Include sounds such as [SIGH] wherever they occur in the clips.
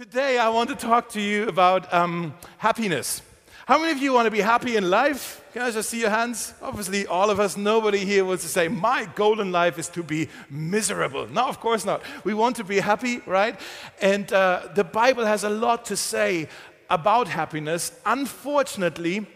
Today, I want to talk to you about um, happiness. How many of you want to be happy in life? Can I just see your hands? Obviously, all of us, nobody here wants to say, My goal in life is to be miserable. No, of course not. We want to be happy, right? And uh, the Bible has a lot to say about happiness. Unfortunately,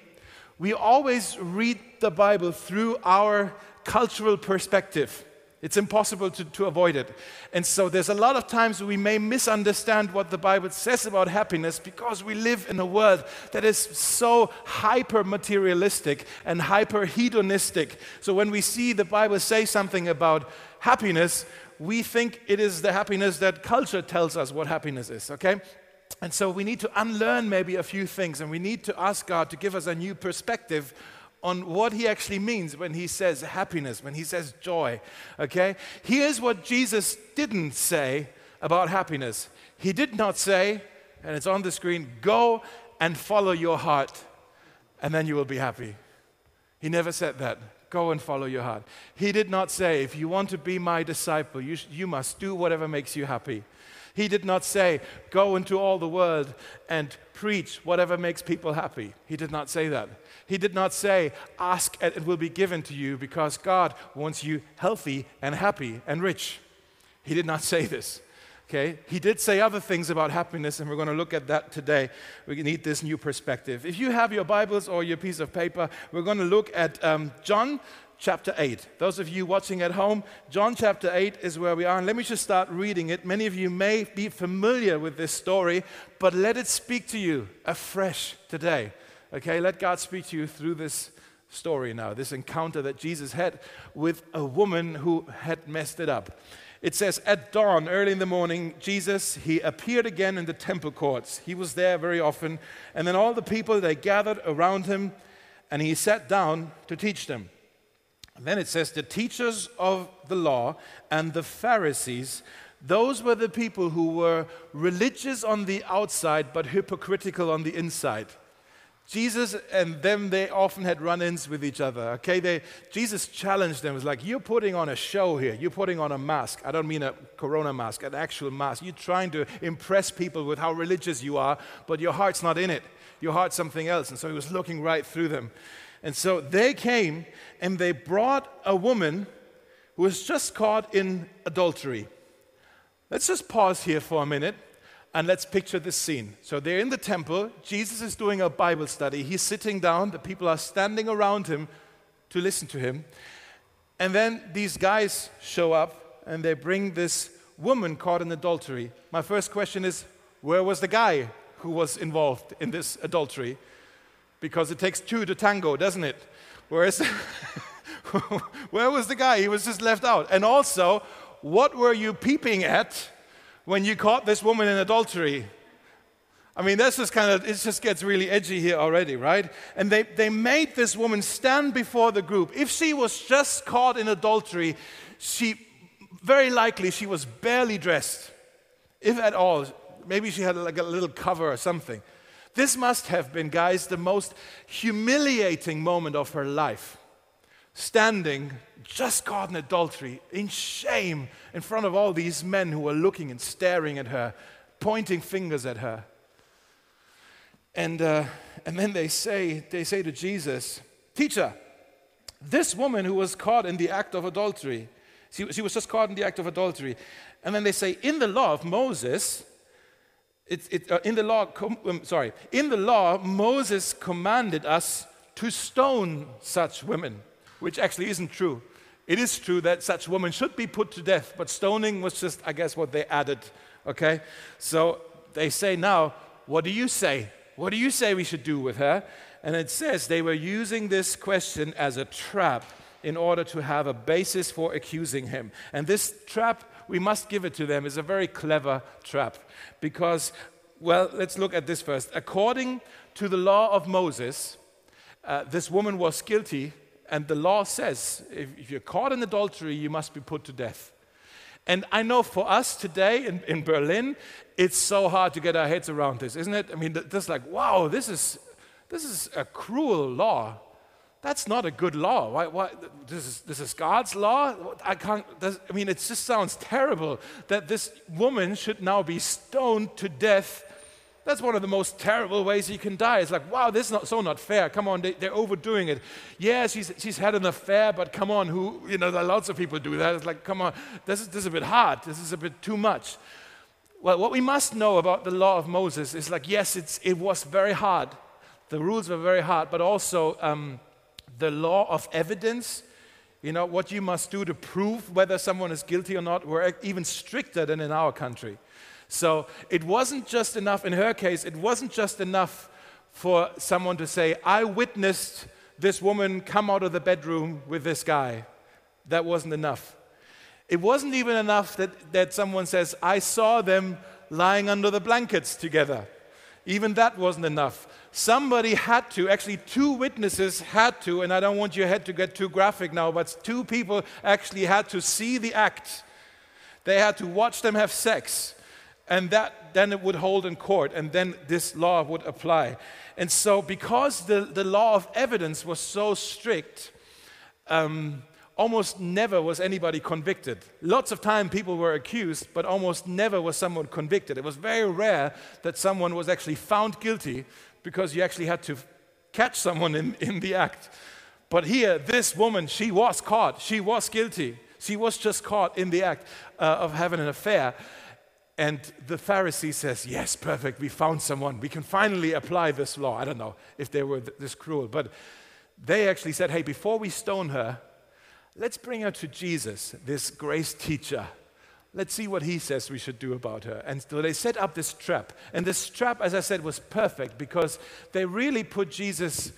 we always read the Bible through our cultural perspective. It's impossible to, to avoid it. And so there's a lot of times we may misunderstand what the Bible says about happiness because we live in a world that is so hyper materialistic and hyper hedonistic. So when we see the Bible say something about happiness, we think it is the happiness that culture tells us what happiness is, okay? And so we need to unlearn maybe a few things and we need to ask God to give us a new perspective on what he actually means when he says happiness, when he says joy. Okay? Here's what Jesus didn't say about happiness. He did not say, and it's on the screen, go and follow your heart, and then you will be happy. He never said that. Go and follow your heart. He did not say, if you want to be my disciple, you, sh- you must do whatever makes you happy. He did not say, Go into all the world and preach whatever makes people happy. He did not say that. He did not say, Ask and it will be given to you because God wants you healthy and happy and rich. He did not [LAUGHS] say this. Okay? He did say other things about happiness, and we're going to look at that today. We need this new perspective. If you have your Bibles or your piece of paper, we're going to look at um, John chapter 8. Those of you watching at home, John chapter 8 is where we are. And let me just start reading it. Many of you may be familiar with this story, but let it speak to you afresh today. Okay, let God speak to you through this story now, this encounter that Jesus had with a woman who had messed it up. It says, At dawn, early in the morning, Jesus, he appeared again in the temple courts. He was there very often. And then all the people, they gathered around him, and he sat down to teach them. And then it says, The teachers of the law and the Pharisees, those were the people who were religious on the outside, but hypocritical on the inside. Jesus and them, they often had run ins with each other. Okay, they, Jesus challenged them. Was like, You're putting on a show here. You're putting on a mask. I don't mean a corona mask, an actual mask. You're trying to impress people with how religious you are, but your heart's not in it. Your heart's something else. And so he was looking right through them. And so they came and they brought a woman who was just caught in adultery. Let's just pause here for a minute and let's picture this scene. So they're in the temple. Jesus is doing a Bible study. He's sitting down. The people are standing around him to listen to him. And then these guys show up and they bring this woman caught in adultery. My first question is where was the guy who was involved in this adultery? Because it takes two to tango, doesn't it? Whereas, [LAUGHS] where was the guy? He was just left out. And also, what were you peeping at? When you caught this woman in adultery. I mean, this is kind of, it just gets really edgy here already, right? And they, they made this woman stand before the group. If she was just caught in adultery, she, very likely, she was barely dressed, if at all. Maybe she had like a little cover or something. This must have been, guys, the most humiliating moment of her life standing just caught in adultery, in shame, in front of all these men who were looking and staring at her, pointing fingers at her. And, uh, and then they say, they say to Jesus, Teacher, this woman who was caught in the act of adultery, she, she was just caught in the act of adultery. And then they say, In the law of Moses, it, it, uh, in the law, um, sorry, in the law, Moses commanded us to stone such women which actually isn't true. It is true that such women should be put to death, but stoning was just, I guess, what they added. Okay? So they say now, what do you say? What do you say we should do with her? And it says they were using this question as a trap in order to have a basis for accusing him. And this trap, we must give it to them, is a very clever trap. Because, well, let's look at this first. According to the law of Moses, uh, this woman was guilty and the law says if, if, you're caught in adultery, you must be put to death. And I know for us today in, in Berlin, it's so hard to get our heads around this, isn't it? I mean, just like, wow, this is, this is a cruel law. that's not a good law. Why, why, this, is, this is God's law? I, can't, I mean, it just sounds terrible that this woman should now be stoned to death. That's one of the most terrible ways you can die. It's like, wow, this is not, so not fair. Come on, they, are overdoing it. Yeah, she's, she's had an affair, but come on, who, you know, lots of people do that. It's like, come on, this is, this is a bit hard. This is a bit too much. Well, what we must know about the law of Moses is like, yes, it's, it was very hard. The rules were very hard, but also, um, the law of evidence, you know, what you must do to prove whether someone is guilty or not, were even stricter than in our country. So it wasn't just enough, in her case, it wasn't just enough for someone to say, I witnessed this woman come out of the bedroom with this guy. That wasn't enough. It wasn't even enough that, that someone says, I saw them lying under the blankets together. Even that wasn't enough. Somebody had to, actually, two witnesses had to, and I don't want your head to get too graphic now, but two people actually had to see the act. They had to watch them have sex, and that then it would hold in court, and then this law would apply. And so, because the, the law of evidence was so strict, um, almost never was anybody convicted. Lots of time people were accused, but almost never was someone convicted. It was very rare that someone was actually found guilty because you actually had to catch someone in, in the act. But here, this woman, she was caught. She was guilty. She was just caught in the act uh, of having an affair. And the Pharisee says, Yes, perfect. We found someone. We can finally apply this law. I don't know if they were this cruel, but they actually said, Hey, before we stone her, Let's bring her to Jesus, this grace teacher. Let's see what he says we should do about her. And so they set up this trap. And this trap, as I said, was perfect because they really put Jesus,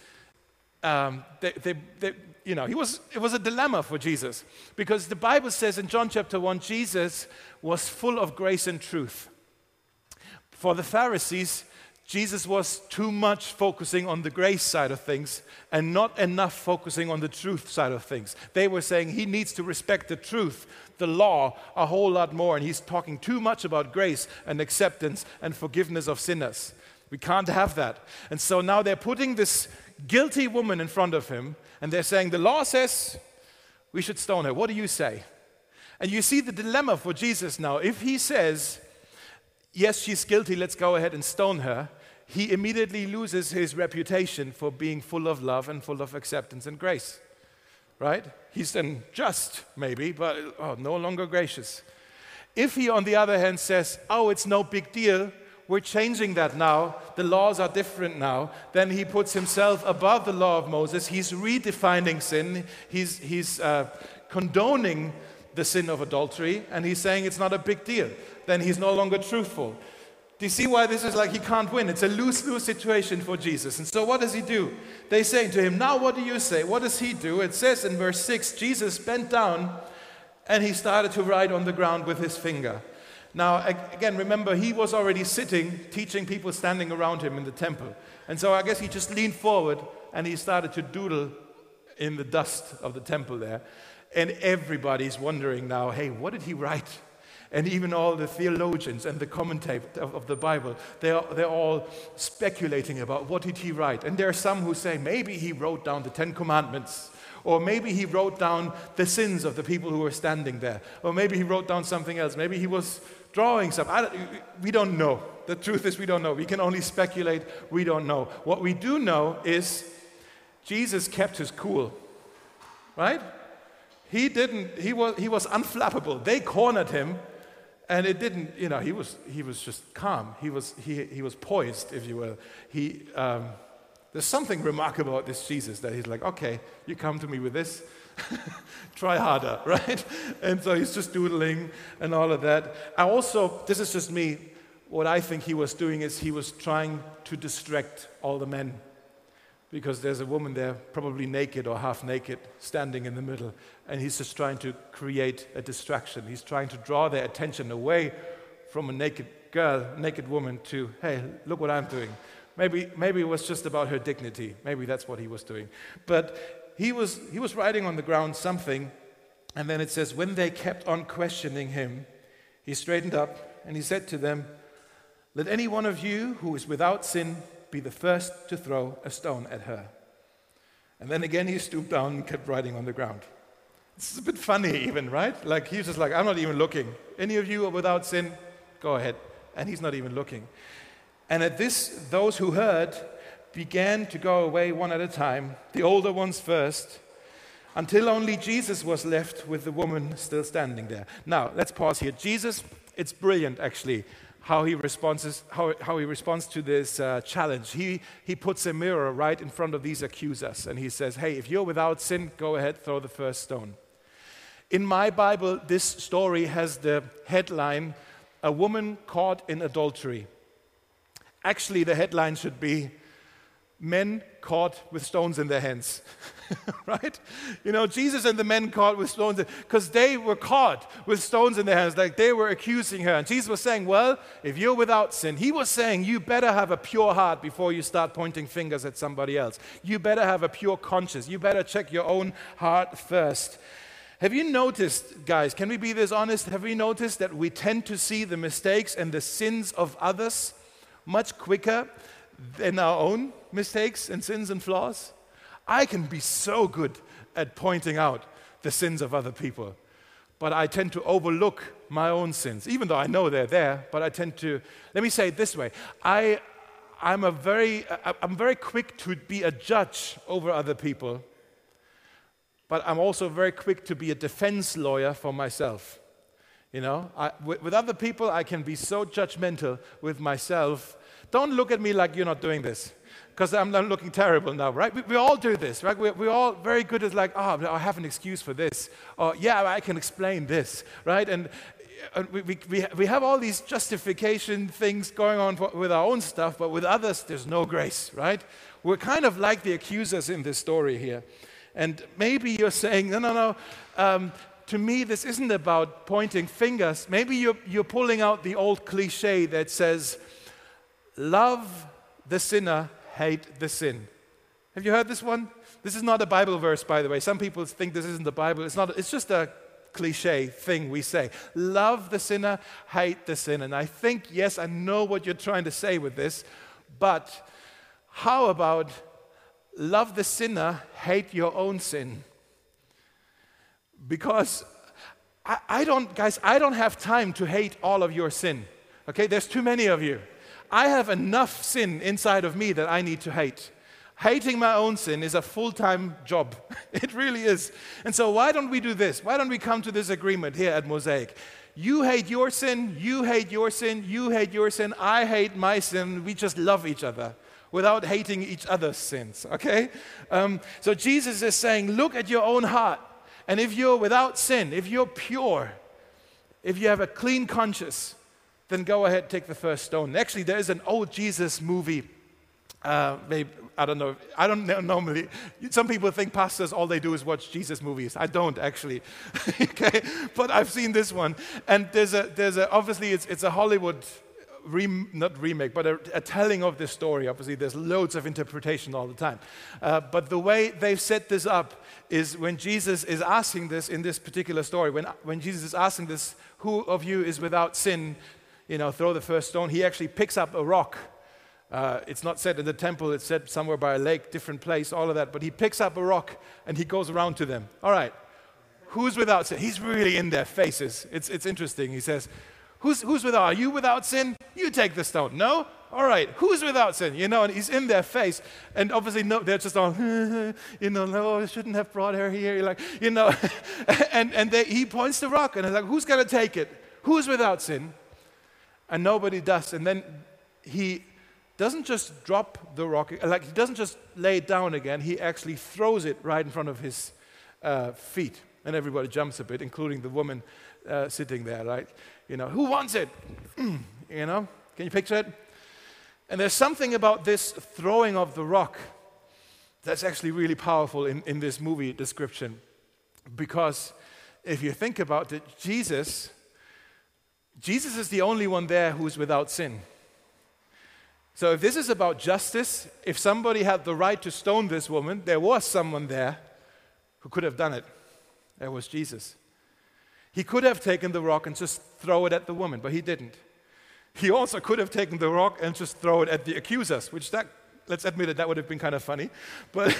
um, they, they, they, you know, he was, it was a dilemma for Jesus because the Bible says in John chapter 1, Jesus was full of grace and truth. For the Pharisees, Jesus was too much focusing on the grace side of things and not enough focusing on the truth side of things. They were saying he needs to respect the truth, the law, a whole lot more, and he's talking too much about grace and acceptance and forgiveness of sinners. We can't have that. And so now they're putting this guilty woman in front of him, and they're saying, The law says we should stone her. What do you say? And you see the dilemma for Jesus now. If he says, Yes, she's guilty, let's go ahead and stone her, he immediately loses his reputation for being full of love and full of acceptance and grace. Right? He's then just, maybe, but oh, no longer gracious. If he, on the other hand, says, Oh, it's no big deal, we're changing that now, the laws are different now, then he puts himself above the law of Moses. He's redefining sin, he's, he's uh, condoning the sin of adultery, and he's saying it's not a big deal. Then he's no longer truthful. Do you see why this is like he can't win? It's a lose lose situation for Jesus. And so, what does he do? They say to him, Now, what do you say? What does he do? It says in verse 6 Jesus bent down and he started to write on the ground with his finger. Now, again, remember, he was already sitting, teaching people standing around him in the temple. And so, I guess he just leaned forward and he started to doodle in the dust of the temple there. And everybody's wondering now, hey, what did he write? and even all the theologians and the commentators of, the Bible, they're, they're all speculating about what did he write. And there are some who say maybe he wrote down the Ten Commandments, or maybe he wrote down the sins of the people who were standing there, or maybe he wrote down something else. Maybe he was drawing something. We don't know. The truth is, we don't know. We can only speculate. We don't know. What we do know is Jesus kept his cool, right? He didn't, he was, he was unflappable. They cornered him, and it didn't, you know, he was, he was just calm. He was, he, he was poised, if you will. He, um, there's something remarkable about this Jesus that he's like, okay, you come to me with this, [LAUGHS] try harder, [LAUGHS] right? And so he's just doodling and all of that. I also, this is just me, what I think he was doing is he was trying to distract all the men because there's a woman there, probably naked or half naked, standing in the middle, and he's just trying to create a distraction. He's trying to draw their attention away from a naked girl, naked woman, to, hey, look what I'm doing. Maybe, maybe it was just about her dignity. Maybe that's what he was doing. But he was, he was writing on the ground something, and then it says, when they kept on questioning him, he straightened up and he said to them, Let any one of you who is without sin be the first to throw a stone at her. And then again, he stooped down and kept writing on the ground. It's a bit funny, even, right? Like he's just like, I'm not even looking. Any of you are without sin? Go ahead. And he's not even looking. And at this, those who heard began to go away one at a time, the older ones first, until only Jesus was left with the woman still standing there. Now, let's pause here. Jesus, it's brilliant actually how he responds, how, how he responds to this uh, challenge. He, he puts a mirror right in front of these accusers and he says, Hey, if you're without sin, go ahead, throw the first stone. In my Bible, this story has the headline, A Woman Caught in Adultery. Actually, the headline should be, Men caught with stones in their hands. [LAUGHS] right? You know, Jesus and the men caught with stones, because they were caught with stones in their hands, like they were accusing her. And Jesus was saying, Well, if you're without sin, he was saying, You better have a pure heart before you start pointing fingers at somebody else. You better have a pure conscience. You better check your own heart first. Have you noticed, guys, can we be this honest? Have we noticed that we tend to see the mistakes and the sins of others much quicker than our own mistakes and sins and flaws? I can be so good at pointing out the sins of other people, but I tend to overlook my own sins, even though I know they're there. But I tend to, let me say it this way I, I'm, a very, I'm very quick to be a judge over other people but I'm also very quick to be a defense lawyer for myself. You know, I, with, with, other people, I can be so judgmental with myself. Don't look at me like you're not doing this, because I'm, I'm, looking terrible now, right? We, we all do this, right? We're, we're, all very good at like, oh, I have an excuse for this, or yeah, I can explain this, right? And, and we, we, we have all these justification things going on for, with our own stuff, but with others, there's no grace, right? We're kind of like the accusers in this story here. And maybe you're saying, no, no, no. Um, to me, this isn't about pointing fingers. Maybe you're, you're pulling out the old cliche that says, love the sinner, hate the sin. Have you heard this one? This is not a Bible verse, by the way. Some people think this isn't the Bible. It's not. It's just a cliche thing we say. Love the sinner, hate the sin. And I think, yes, I know what you're trying to say with this, but how about love the sinner, hate your own sin. Because I, I, don't, guys, I don't have time to hate all of your sin. Okay, there's too many of you. I have enough sin inside of me that I need to hate. Hating my own sin is a full time job. [LAUGHS] It really is. And so, why don't we do this? Why don't we come to this agreement here at Mosaic? You hate your sin, you hate your sin, you hate your sin, I hate my sin. We just love each other without hating each other's sins, okay? Um, so Jesus is saying, look at your own heart. And if you're without sin, if you're pure, if you have a clean conscience, then go ahead, take the first stone. Actually, there is an old Jesus movie. Uh, maybe, I don't know. I don't know normally. Some people think pastors all they do is watch Jesus movies. I don't actually. [LAUGHS] okay, but I've seen this one, and there's a there's a obviously it's it's a Hollywood rem, not remake, but a, a, telling of this story. Obviously, there's loads of interpretation all the time. Uh, but the way they've set this up is when Jesus is asking this in this particular story, when, when Jesus is asking this, who of you is without sin, you know, throw the first stone, he actually picks up a rock. Uh, it's not said in the temple, it's said somewhere by a lake, different place, all of that. But he picks up a rock and he goes around to them. All right, who's without sin? He's really in their faces. It's, it's interesting. He says, Who's, who's without? Are you without sin? You take the stone. No? All right. Who's without sin? You know, and he's in their face. And obviously, no, they're just all, [LAUGHS] you know, no, I shouldn't have brought her here. You're like, you know, [LAUGHS] and, and they, he points the rock and he's like, who's going to take it? Who's without sin? And nobody does. And then he doesn't just drop the rock, like he doesn't just lay it down again, he actually throws it right in front of his uh, feet. And everybody jumps a bit, including the woman uh, sitting there, right? You know, who wants it? [CLEARS THROAT] you know, can you picture it? And there's something about this throwing of the rock that's actually really powerful in, in this movie description. Because if you think about it, Jesus, Jesus is the only one there who's without sin. So if this is about justice, if somebody had the right to stone this woman, there was someone there who could have done it. There was Jesus. He could have taken the rock and just throw it at the woman, but he didn't. He also could have taken the rock and just throw it at the accusers, which that let's admit it, that would have been kind of funny. But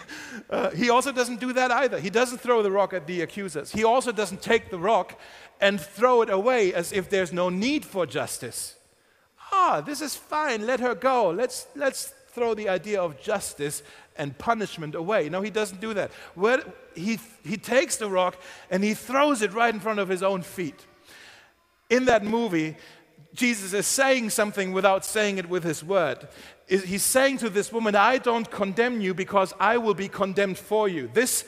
[LAUGHS] uh, he also doesn't do that either. He doesn't throw the rock at the accusers. He also doesn't take the rock and throw it away as if there's no need for justice. Ah, this is fine, let her go. Let's, let's throw the idea of justice and punishment away. No, he doesn't do that. Where, he, he takes the rock and he throws it right in front of his own feet. In that movie, Jesus is saying something without saying it with his word. He's saying to this woman, I don't condemn you because I will be condemned for you. This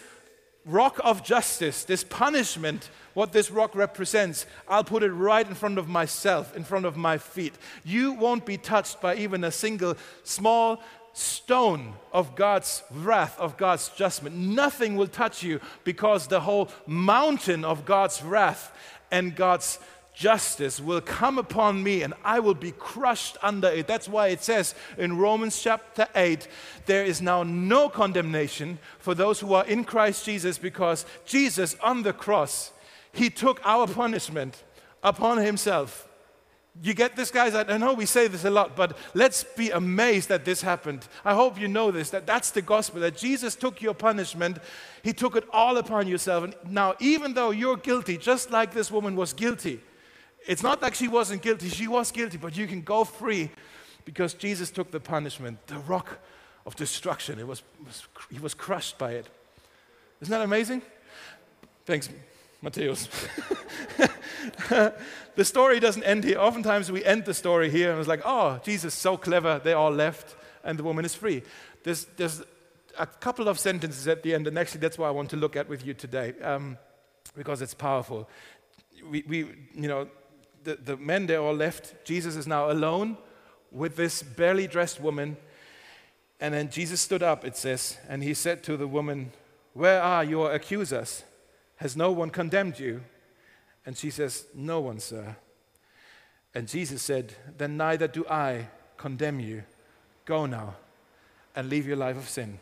rock of justice, this punishment, what this rock represents, I'll put it right in front of myself, in front of my feet. You won't be touched by even a single small stone of God's wrath, of God's judgment. Nothing will touch you because the whole mountain of God's wrath and God's justice will come upon me and I will be crushed under it. That's why it says in Romans chapter 8 there is now no condemnation for those who are in Christ Jesus because Jesus on the cross, he took our punishment upon himself. You get this, guys? I know we say this a lot, but let's be amazed that this happened. I hope you know this that that's the gospel, that Jesus took your punishment, He took it all upon yourself. And now, even though you're guilty, just like this woman was guilty, it's not like she wasn't guilty, she was guilty, but you can go free because Jesus took the punishment, the rock of destruction. It was, was he was crushed by it. Isn't that amazing? Thanks, Matthäus. [LAUGHS] the story doesn't end here. Oftentimes we end the story here and it's like, oh, Jesus, so clever, they all left, and the woman is free. There's, there's a couple of sentences at the end, and actually that's what I want to look at with you today um, because it's powerful. We, we, you know, the, the men, they all left. Jesus is now alone with this barely dressed woman. And then Jesus stood up, it says, and he said to the woman, Where are your accusers? Has no one condemned you? And she says, No one, sir. And Jesus said, Then neither do I condemn you. Go now and leave your life of sin.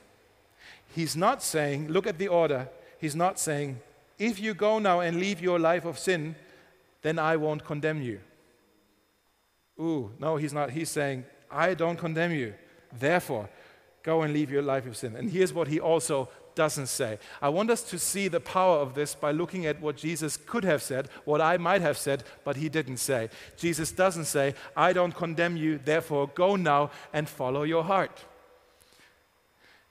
He's not saying, look at the order. He's not saying, if you go now and leave your life of sin, then I won't condemn you. Ooh, no, he's not. He's saying, I don't condemn you. Therefore, go and leave your life of sin. And here's what he also doesn't say. I want us to see the power of this by looking at what Jesus could have said, what I might have said, but he didn't say. Jesus doesn't say, I don't condemn you, therefore go now and follow your heart.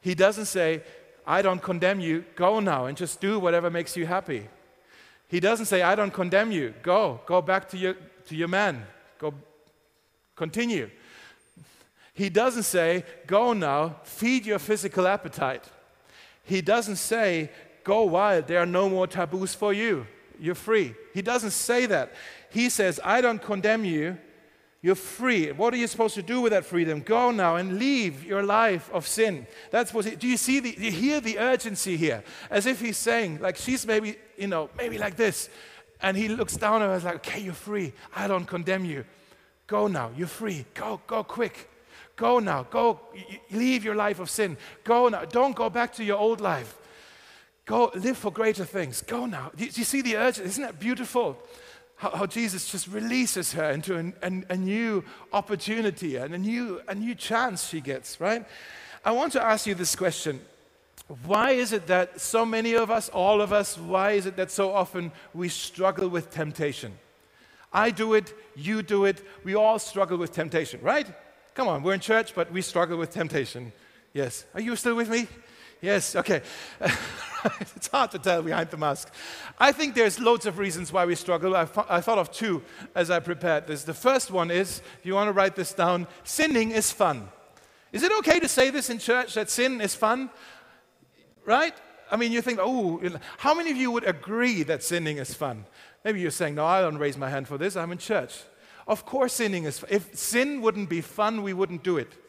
He doesn't say, I don't condemn you, go now and just do whatever makes you happy. He doesn't say, I don't condemn you. Go, go back to your, to your man. Go, continue. He doesn't say, Go now, feed your physical appetite. He doesn't say, Go wild, there are no more taboos for you. You're free. He doesn't say that. He says, I don't condemn you. You're free. What are you supposed to do with that freedom? Go now and leave your life of sin. That's what. He, do you see the? You hear the urgency here? As if he's saying, like she's maybe, you know, maybe like this, and he looks down at her like, okay, you're free. I don't condemn you. Go now. You're free. Go, go quick. Go now. Go. Leave your life of sin. Go now. Don't go back to your old life. Go live for greater things. Go now. Do you see the urgency? Isn't that beautiful? how, how Jesus just releases her into an, an, a new opportunity and a new, a new chance she gets, right? I want to ask you this question. Why is it that so many of us, all of us, why is it that so often we struggle with temptation? I do it, you do it, we all struggle with temptation, right? Come on, we're in church, but we struggle with temptation. Yes. Are you still with me? Yes, okay. [LAUGHS] it's hard to tell behind the mask. I think there's loads of reasons why we struggle. I, I thought of two as I prepared this. The first one is, if you want to write this down, sinning is fun. Is it okay to say this in church that sin is fun? Right? I mean, you think, oh, how many of you would agree that sinning is fun? Maybe you're saying, no, I don't raise my hand for this, I'm in church. Of course, sinning is. If sin wouldn't be fun, we wouldn't do it.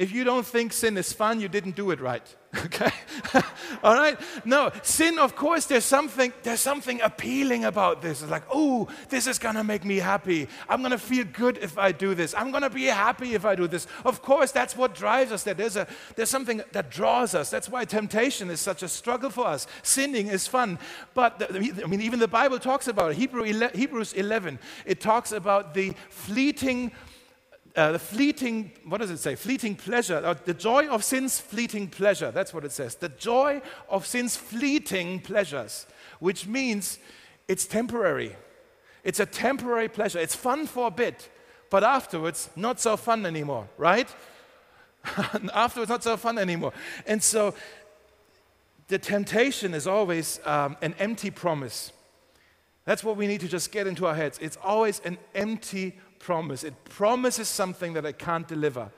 If you don't think sin is fun, you didn't do it right. [LAUGHS] Okay? [LAUGHS] All right? No, sin, of course, there's something, there's something appealing about this. It's like, oh, this is gonna make me happy. I'm gonna feel good if I do this. I'm gonna be happy if I do this. Of course, that's what drives us. That there's a there's something that draws us. That's why temptation is such a struggle for us. Sinning is fun. But the, I mean, even the Bible talks about it. Hebrew Hebrews 11, it talks about the fleeting uh, the fleeting, what does it say? Fleeting pleasure. Uh, the joy of sin's fleeting pleasure. That's what it says. The joy of sin's fleeting pleasures, which means it's temporary. It's a temporary pleasure. It's fun for a bit, but afterwards, not so fun anymore, right? [LAUGHS] afterwards, not so fun anymore. And so the temptation is always um, an empty promise. That's what we need to just get into our heads. It's always an empty promise. It promises something that it can't deliver.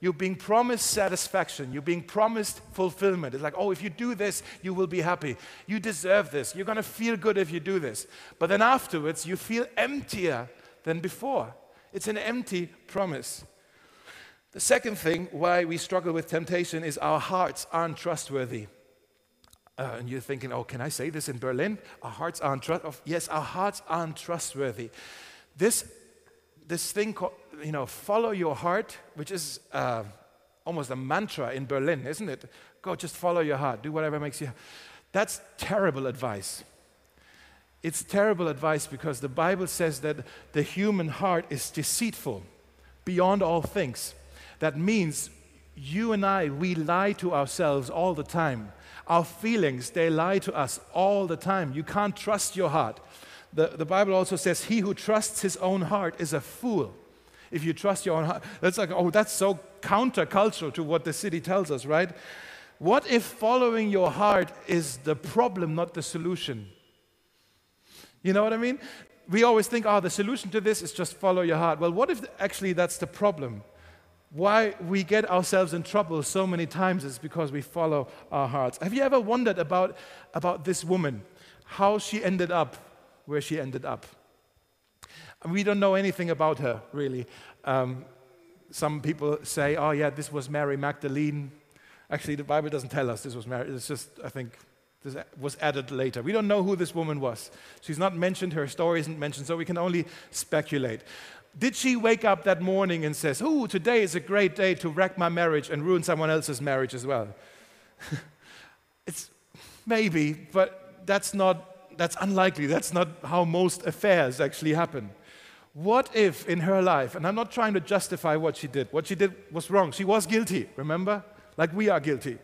You're being promised satisfaction. You're being promised fulfillment. It's like, oh, if you do this, you will be happy. You deserve this. You're going to feel good if you do this. But then afterwards, you feel emptier than before. It's an empty promise. The second thing why we struggle with temptation is our hearts aren't trustworthy. Uh, and you're thinking, oh, can I say this in Berlin? Our hearts aren't trustworthy. Yes, our hearts aren't trustworthy. This, this thing called, you know, follow your heart, which is uh, almost a mantra in Berlin, isn't it? Go, just follow your heart, do whatever makes you. That's terrible advice. It's terrible advice because the Bible says that the human heart is deceitful beyond all things. That means you and I, we lie to ourselves all the time. Our feelings, they lie to us all the time. You can't trust your heart. The, the Bible also says, He who trusts his own heart is a fool. If you trust your own heart, that's like, oh, that's so countercultural to what the city tells us, right? What if following your heart is the problem, not the solution? You know what I mean? We always think, oh, the solution to this is just follow your heart. Well, what if actually that's the problem? why we get ourselves in trouble so many times is because we follow our hearts. Have you ever wondered about, about this woman, how she ended up where she ended up? We don't know anything about her, really. Um, some people say, oh, yeah, this was Mary Magdalene. Actually, the Bible doesn't tell us this was Mary. It's just, I think, this was added later. We don't know who this woman was. She's not mentioned, her story isn't mentioned, so we can only speculate. Did she wake up that morning and says, "Oh, today is a great day to wreck my marriage and ruin someone else's marriage as well"? [LAUGHS] it's maybe, but that's not that's unlikely. That's not how most affairs actually happen. What if in her life, and I'm not trying to justify what she did, what she did was wrong. She was guilty, remember? Like we are guilty.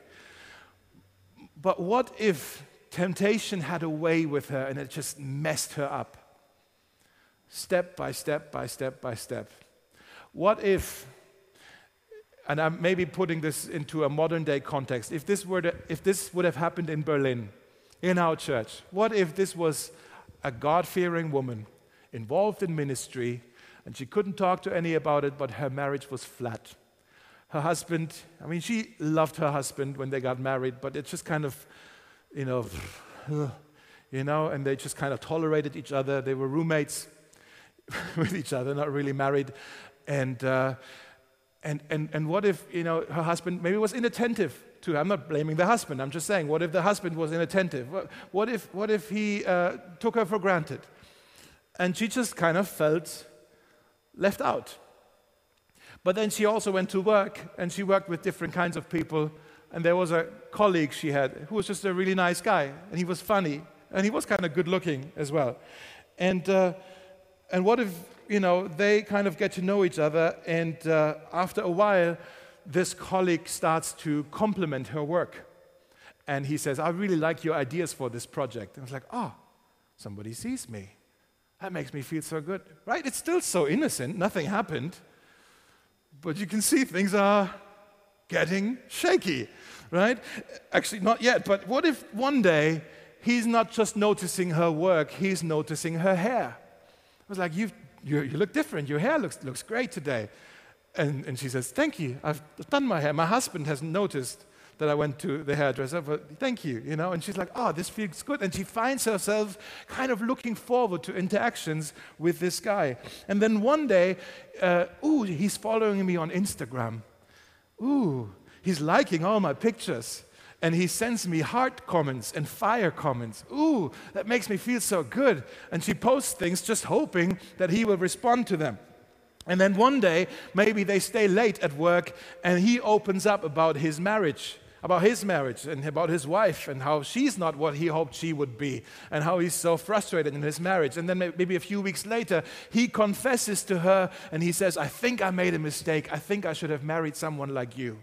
But what if temptation had a way with her and it just messed her up? step by step by step by step. What if, and I'm maybe putting this into a modern day context, if this, were to, if this would have happened in Berlin, in our church, what if this was a God fearing woman involved in ministry and she couldn't talk to any about it, but her marriage was flat? Her husband, I mean, she loved her husband when they got married, but it just kind of, you know, you know, and they just kind of tolerated each other. They were roommates. [LAUGHS] with each other, not really married. And, uh, and, and, and what if, you know, her husband maybe was inattentive I'm not blaming the husband. I'm just saying, what if the husband was inattentive? What, what if, what if he uh, took her for granted? And she just kind of felt left out. But then she also went to work, and she worked with different kinds of people. And there was a colleague she had who was just a really nice guy, and he was funny, and he was kind of good looking as well. And uh, and what if, you know, they kind of get to know each other, and uh, after a while, this colleague starts to compliment her work. And he says, I really like your ideas for this project. And I was like, oh, somebody sees me. That makes me feel so good, right? It's still so innocent, nothing happened. But you can see things are getting shaky, right? Actually, not yet, but what if one day he's not just noticing her work, he's noticing her hair? I was like, you you, you look different. Your hair looks, looks great today. And, and she says, Thank you. I've done my hair. My husband has noticed that I went to the hairdresser, but thank you, you know. And she's like, Oh, this feels good. And she finds herself kind of looking forward to interactions with this guy. And then one day, uh, ooh, he's following me on Instagram. Ooh, he's liking all my pictures and he sends me heart comments and fire comments. Ooh, that makes me feel so good. And she posts things just hoping that he will respond to them. And then one day, maybe they stay late at work and he opens up about his marriage. about his marriage and about his wife and how she's not what he hoped she would be and how he's so frustrated in his marriage. And then maybe a few weeks later, he confesses to her and he says, I think I made a mistake. I think I should have married someone like you.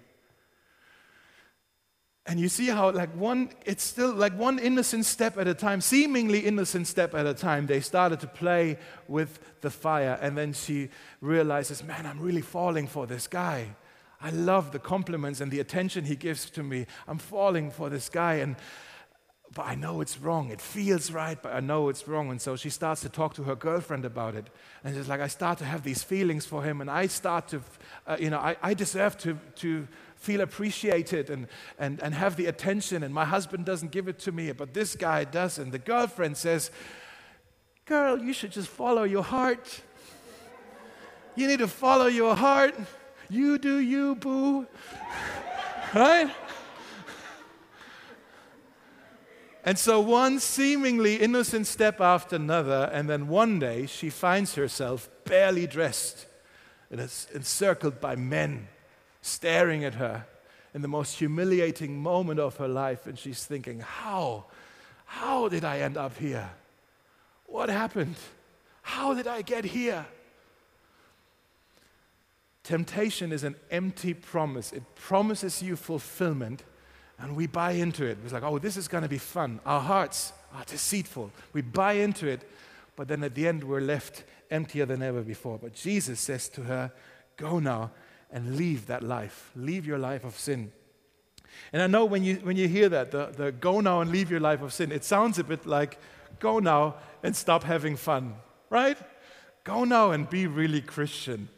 And you see how, like, one, it's still like one innocent step at a time, seemingly innocent step at a time, they started to play with the fire. And then she realizes, man, I'm really falling for this guy. I love the compliments and the attention he gives to me. I'm falling for this guy. And, but I know it's wrong. It feels right, but I know it's wrong. And so she starts to talk to her girlfriend about it. And she's like, I start to have these feelings for him, and I start to, uh, you know, I, I deserve to, to feel appreciated and, and, and have the attention, and my husband doesn't give it to me, but this guy does. And the girlfriend says, Girl, you should just follow your heart. You need to follow your heart. You do you, boo. [LAUGHS] right? And so, one seemingly innocent step after another, and then one day she finds herself barely dressed and encircled by men staring at her in the most humiliating moment of her life, and she's thinking, How? How did I end up here? What happened? How did I get here? Temptation is an empty promise. It promises you fulfillment, and we buy into it. It's like, oh, this is going to be fun. Our hearts are deceitful. We buy into it, but then at the end, we're left emptier than ever before. But Jesus says to her, Go now and leave that life. Leave your life of sin. And I know when you, when you hear that, the, the go now and leave your life of sin, it sounds a bit like go now and stop having fun, right? Go now and be really Christian.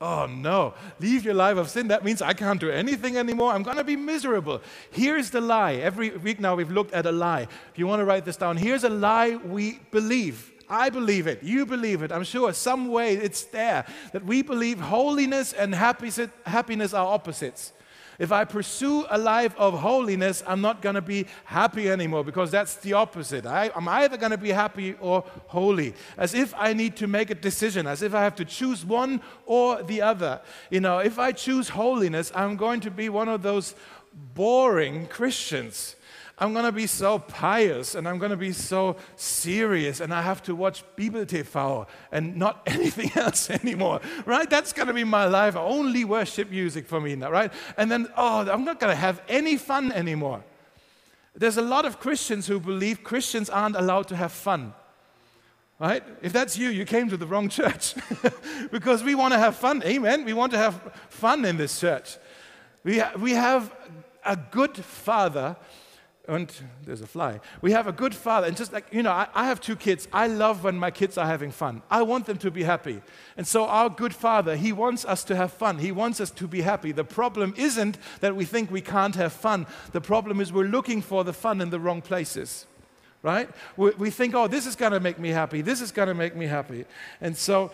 Oh no, leave your life of sin. That means I can't do anything anymore. I'm going to be miserable. Here's the lie. Every week now we've looked at a lie. If you want to write this down, here's a lie we believe. I believe it. You believe it. I'm sure some way it's there that we believe holiness and happiness are opposites. If I pursue a life of holiness, I'm not going to be happy anymore because that's the opposite. I, am either going to be happy or holy, as if I need to make a decision, as if I have to choose one or the other. You know, if I choose holiness, I'm going to be one of those boring Christians I'm going to be so pious and I'm going to be so serious and I have to watch Bibel TV and not [LAUGHS] anything else anymore, right? That's going to be my life. Only worship music for me now, right? And then, oh, I'm not going to have any fun anymore. There's a lot of Christians who believe Christians aren't allowed to have fun. Right? If that's you, you came to the wrong church. [LAUGHS] because we want to have fun. Amen. We want to have fun in this church. We, ha- we have a good father and there's a fly. We have a good father, and just like, you know, I, I, have two kids. I love when my kids are having fun. I want them to be happy. And so, our good father, he wants us to have fun. He wants us to be happy. The problem isn't that we think we can't have fun, the problem is we're looking for the fun in the wrong places, right? We, we think, oh, this is going to make me happy. This is going to make me happy. And so,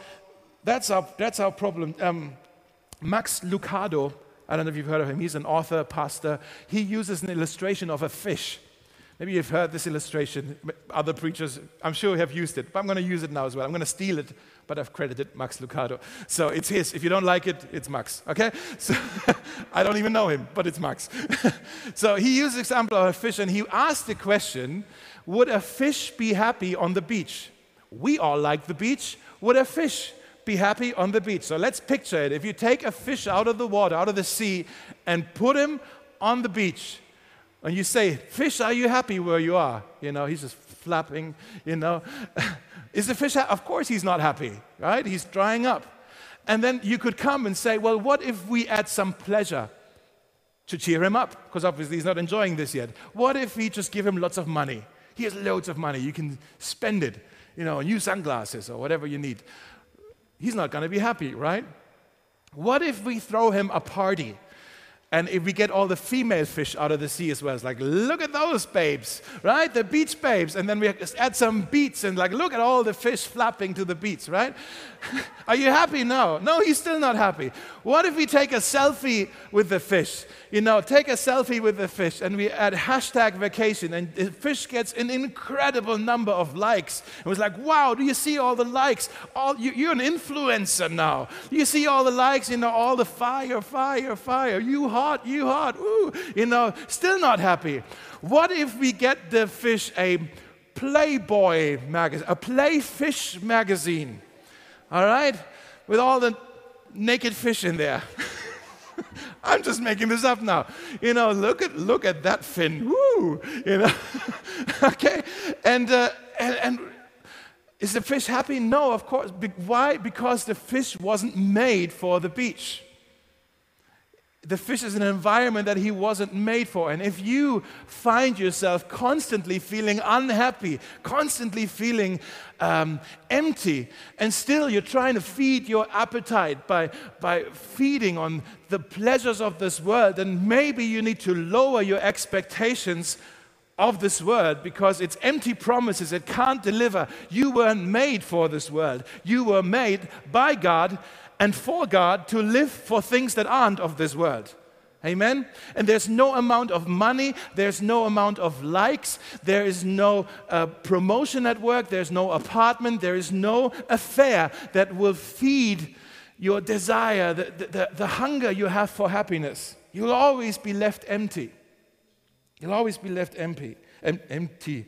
that's our, that's our problem. Um, Max Lucado, I don't know if you've heard of him. He's an author, pastor. He uses an illustration of a fish. Maybe you've heard this illustration. Other preachers, I'm sure, have used it, but I'm going to use it now as well. I'm going to steal it, but I've credited Max Lucado. So it's his. If you don't like it, it's Max, okay? [LAUGHS] So [LAUGHS] I don't even know him, but it's Max. [LAUGHS] so he used the example of a fish, and he asked the question Would a fish be happy on the beach? We all like the beach. Would a fish be happy on the beach. So let's picture it. If you take a fish out of the water, out of the sea, and put him on the beach, and you say, Fish, are you happy where you are? You know, he's just flapping, you know. [LAUGHS] Is the fish happy? Of course he's not happy, right? He's drying up. And then you could come and say, Well, what if we add some pleasure? To cheer him up, because obviously he's not enjoying this yet. What if we just give him lots of money? He has loads of money. You can spend it, you know, new sunglasses or whatever you need he's not going to be happy, right? What if we throw him a party? And if we get all the female fish out of the sea as well, it's like, look at those babes, right? The beach babes. And then we add some beats and, like, look at all the fish flapping to the beats, right? [LAUGHS] Are you happy? No. No, he's still not happy. What if we take a selfie with the fish? You know, take a selfie with the fish and we add hashtag vacation and the fish gets an incredible number of likes. It was like, wow, do you see all the likes? All, you, are an influencer now. You see all the likes, you know, all the fire, fire, fire. You hot, you hot, ooh, you know, still not happy. What if we get the fish a Playboy magazine, a Playfish magazine, all right, with all the naked fish in there? [LAUGHS] I'm just making this up now. You know, look at look at that fin. Woo! You know, [LAUGHS] okay, and, uh, and and is the fish happy? No, of course. Be- why? Because the fish wasn't made for the beach. The fish is an environment that he wasn't made for. And if you find yourself constantly feeling unhappy, constantly feeling um, empty, and still you're trying to feed your appetite by, by feeding on the pleasures of this world, then maybe you need to lower your expectations of this world because it's empty promises. It can't deliver. You weren't made for this world. You were made by God and for God to live for things that aren't of this world. Amen? And there's no amount of money, there's no amount of likes, there is no uh, promotion at work, there's no apartment, there is no affair that will feed your desire, the, the, the hunger you have for happiness. You'll always be left empty. You'll always be left empty. Em- empty.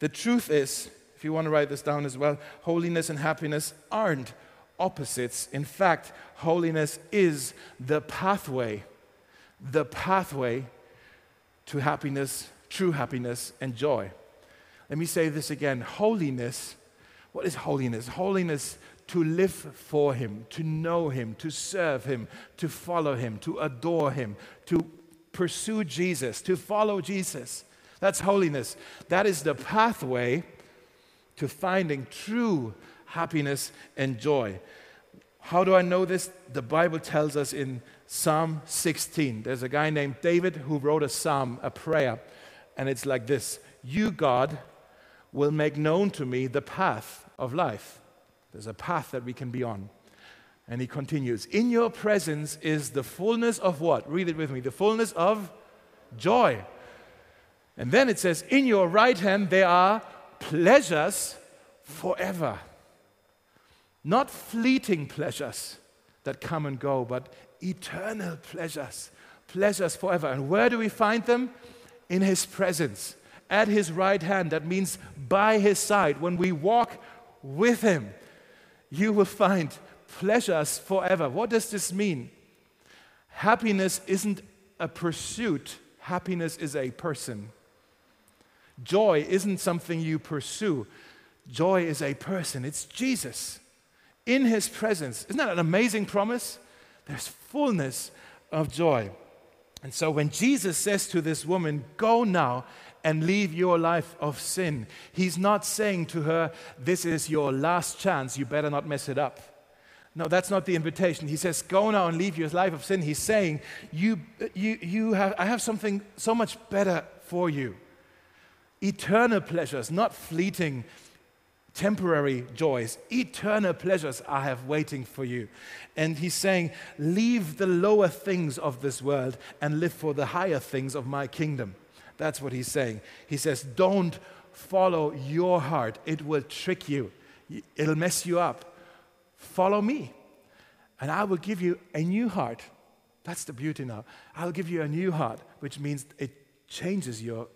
The truth is, if you want to write this down as well, holiness and happiness aren't opposites. In fact, holiness is the pathway, the pathway to happiness, true happiness, and joy. Let me say this again holiness. What is holiness? Holiness to live for Him, to know Him, to serve Him, to follow Him, to adore Him, to pursue Jesus, to follow Jesus. That's holiness. That is the pathway to finding true happiness, and joy. How do I know this? The Bible tells us in Psalm 16. There's a guy named David who wrote a psalm, a prayer, and it's like this You, God, will make known to me the path of life. There's a path that we can be on. And he continues In your presence is the fullness of what? Read it with me. The fullness of joy. And then it says, In your right hand there are pleasures forever. Not fleeting pleasures that come and go, but eternal pleasures, pleasures forever. And where do we find them? In His presence, at His right hand. That means by His side. When we walk with Him, you will find pleasures forever. What does this mean? Happiness isn't a pursuit, happiness is a person. Joy isn't something you pursue, joy is a person. It's Jesus in his presence. Isn't that an amazing promise? There's fullness of joy. And so when Jesus says to this woman, Go now and leave your life of sin, he's not saying to her, This is your last chance, you better not mess it up. No, that's not the invitation. He says, Go now and leave your life of sin. He's saying, you, you, you have, I have something so much better for you. Eternal pleasures, not fleeting temporary joys, eternal pleasures I have waiting for you. And he's saying, Leave the lower things of this world and live for the higher things of my kingdom. That's what he's saying. He says, Don't follow your heart, it will trick you, it'll mess you up. Follow me, and I will give you a new heart. That's the beauty now. I'll give you a new heart, which means it changes your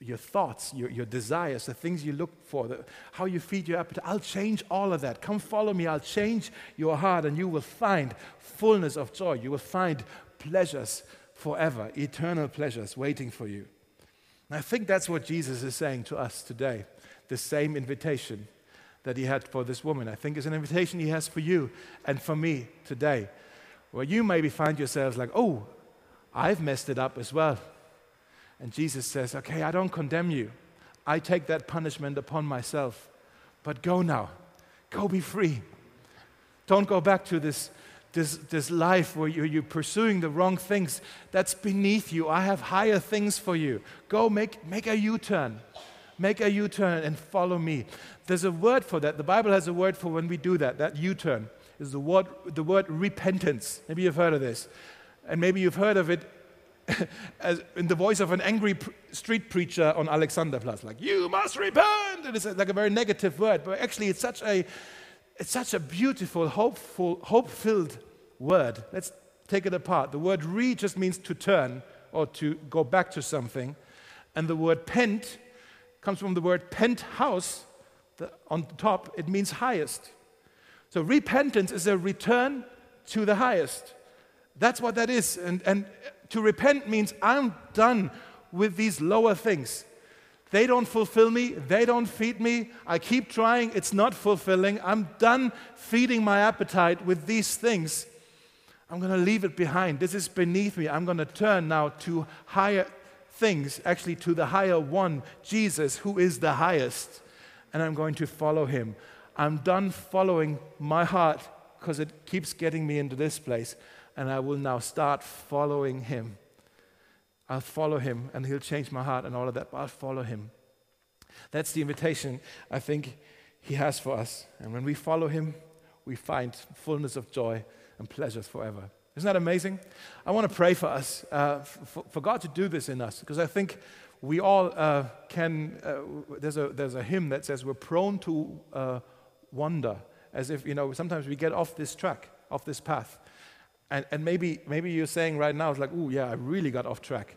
your thoughts, your, your desires, the things you look for, the, how you feed your appetite. I'll change all of that. Come follow me. I'll change your heart, and you will find fullness of joy. You will find pleasures forever, eternal pleasures waiting for you. And I think that's what Jesus is saying to us today. The same invitation that he had for this woman, I think, is an invitation he has for you and for me today, where you maybe find yourselves like, oh, I've messed it up as well. And Jesus says, Okay, I don't condemn you. I take that punishment upon myself. But go now. Go be free. Don't go back to this, this, this life where you're, you're pursuing the wrong things. That's beneath you. I have higher things for you. Go make, make a U turn. Make a U turn and follow me. There's a word for that. The Bible has a word for when we do that. That U turn is the word, the word repentance. Maybe you've heard of this. And maybe you've heard of it [LAUGHS] as in the voice of an angry pr- street preacher on Alexanderplatz, like "You must repent," and it's like a very negative word, but actually it's such a it's such a beautiful, hopeful, hope-filled word. Let's take it apart. The word re just means to turn or to go back to something. And the word pent comes from the word penthouse. The, on top, it means highest. So repentance is a return to the highest. That's what that is. And, and to repent means I'm done with these lower things. They don't fulfill me. They don't feed me. I keep trying. It's not fulfilling. I'm done feeding my appetite with these things. I'm going to leave it behind. This is beneath me. I'm going to turn now to higher things, actually, to the higher one, Jesus, who is the highest. And I'm going to follow him. I'm done following my heart because it keeps getting me into this place. And I will now start following him. I'll follow him and he'll change my heart and all of that, but I'll follow him. That's the invitation I think he has for us. And when we follow him, we find fullness of joy and pleasures forever. Isn't that amazing? I want to pray for us, uh, for, for, God to do this in us, because I think we all uh, can. Uh, there's, a, there's a hymn that says we're prone to uh, wander, as if, you know, sometimes we get off this track, off this path. And, and maybe, maybe you're saying right now, it's like, oh, yeah, I really got off track.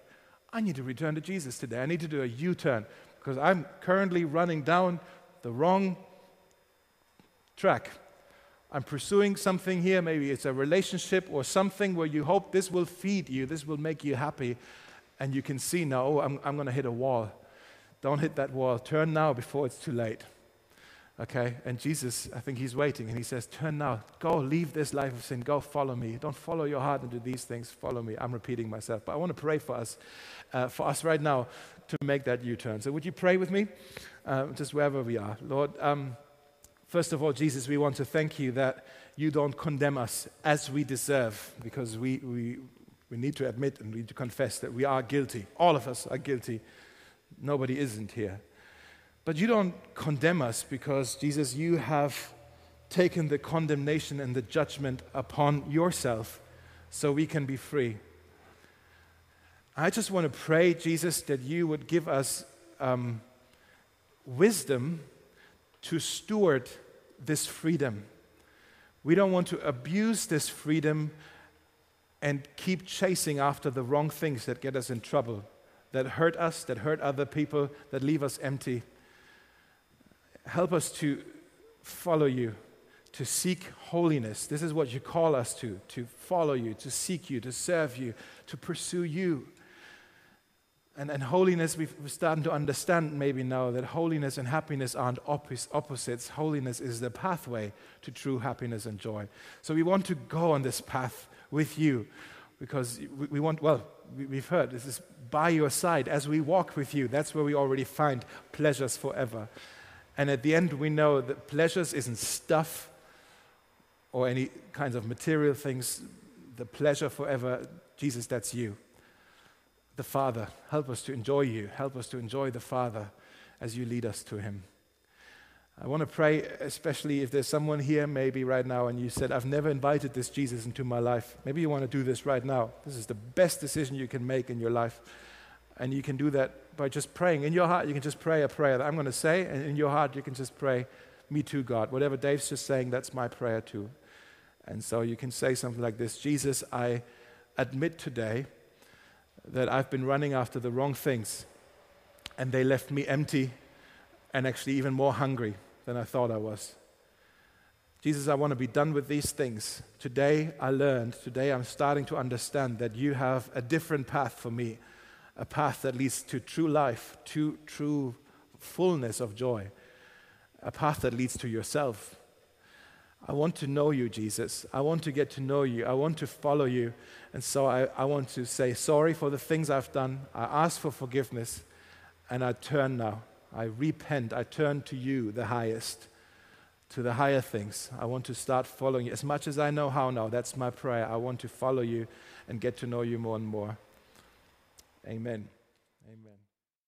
I need to return to Jesus today. I need to do a U turn because I'm currently running down the wrong track. I'm pursuing something here. Maybe it's a relationship or something where you hope this will feed you, this will make you happy. And you can see now, oh, I'm, I'm going to hit a wall. Don't hit that wall. Turn now before it's too late. Okay? And Jesus, I think he's waiting and he says, Turn now. Go, leave this life of sin. Go, follow me. Don't follow your heart into these things. Follow me. I'm repeating myself. But I want to pray for us, uh, for us right now to make that U turn. So would you pray with me? Uh, just wherever we are. Lord, um, first of all, Jesus, we want to thank you that you don't condemn us as we deserve because we, we, we need to admit and we need to confess that we are guilty. All of us are guilty. Nobody isn't here. But you don't condemn us because, Jesus, you have taken the condemnation and the judgment upon yourself so we can be free. I just want to pray, Jesus, that you would give us um, wisdom to steward this freedom. We don't want to abuse this freedom and keep chasing after the wrong things that get us in trouble, that hurt us, that hurt other people, that leave us empty help us to follow you, to seek holiness. This is what you call us to to follow you, to seek you, to serve you, to pursue you. And, and holiness, we're starting to understand maybe now that holiness and happiness aren't opposites. Holiness is the pathway to true happiness and joy. So we want to go on this path with you because we, we want, well, we, we've heard this is by your side as we walk with you. That's where we already find pleasures forever. And at the end, we know that pleasures isn't stuff or any kinds of material things. The pleasure forever, Jesus, that's you. The Father. Help us to enjoy you. Help us to enjoy the Father as you lead us to Him. I want to pray, especially if there's someone here, maybe right now, and you said, I've never invited this Jesus into my life. Maybe you want to do this right now. This is the best decision you can make in your life. And you can do that by just praying. In your heart, you can just pray a prayer that I'm going to say, and in your heart, you can just pray, Me too, God. Whatever Dave's just saying, that's my prayer too. And so you can say something like this Jesus, I admit today that I've been running after the wrong things, and they left me empty and actually even more hungry than I thought I was. Jesus, I want to be done with these things. Today I learned, today I'm starting to understand that you have a different path for me a path that leads to true life, to true fullness of joy, a path that leads to yourself. I want to know you, Jesus. I want to get to know you. I want to follow you. And so I, I want to say sorry for the things I've done. I ask for forgiveness and I turn now. I repent. I turn to you, the highest, to the higher things. I want to start following you as much as I know how now. That's my prayer. I want to follow you and get to know you more and more. Amen.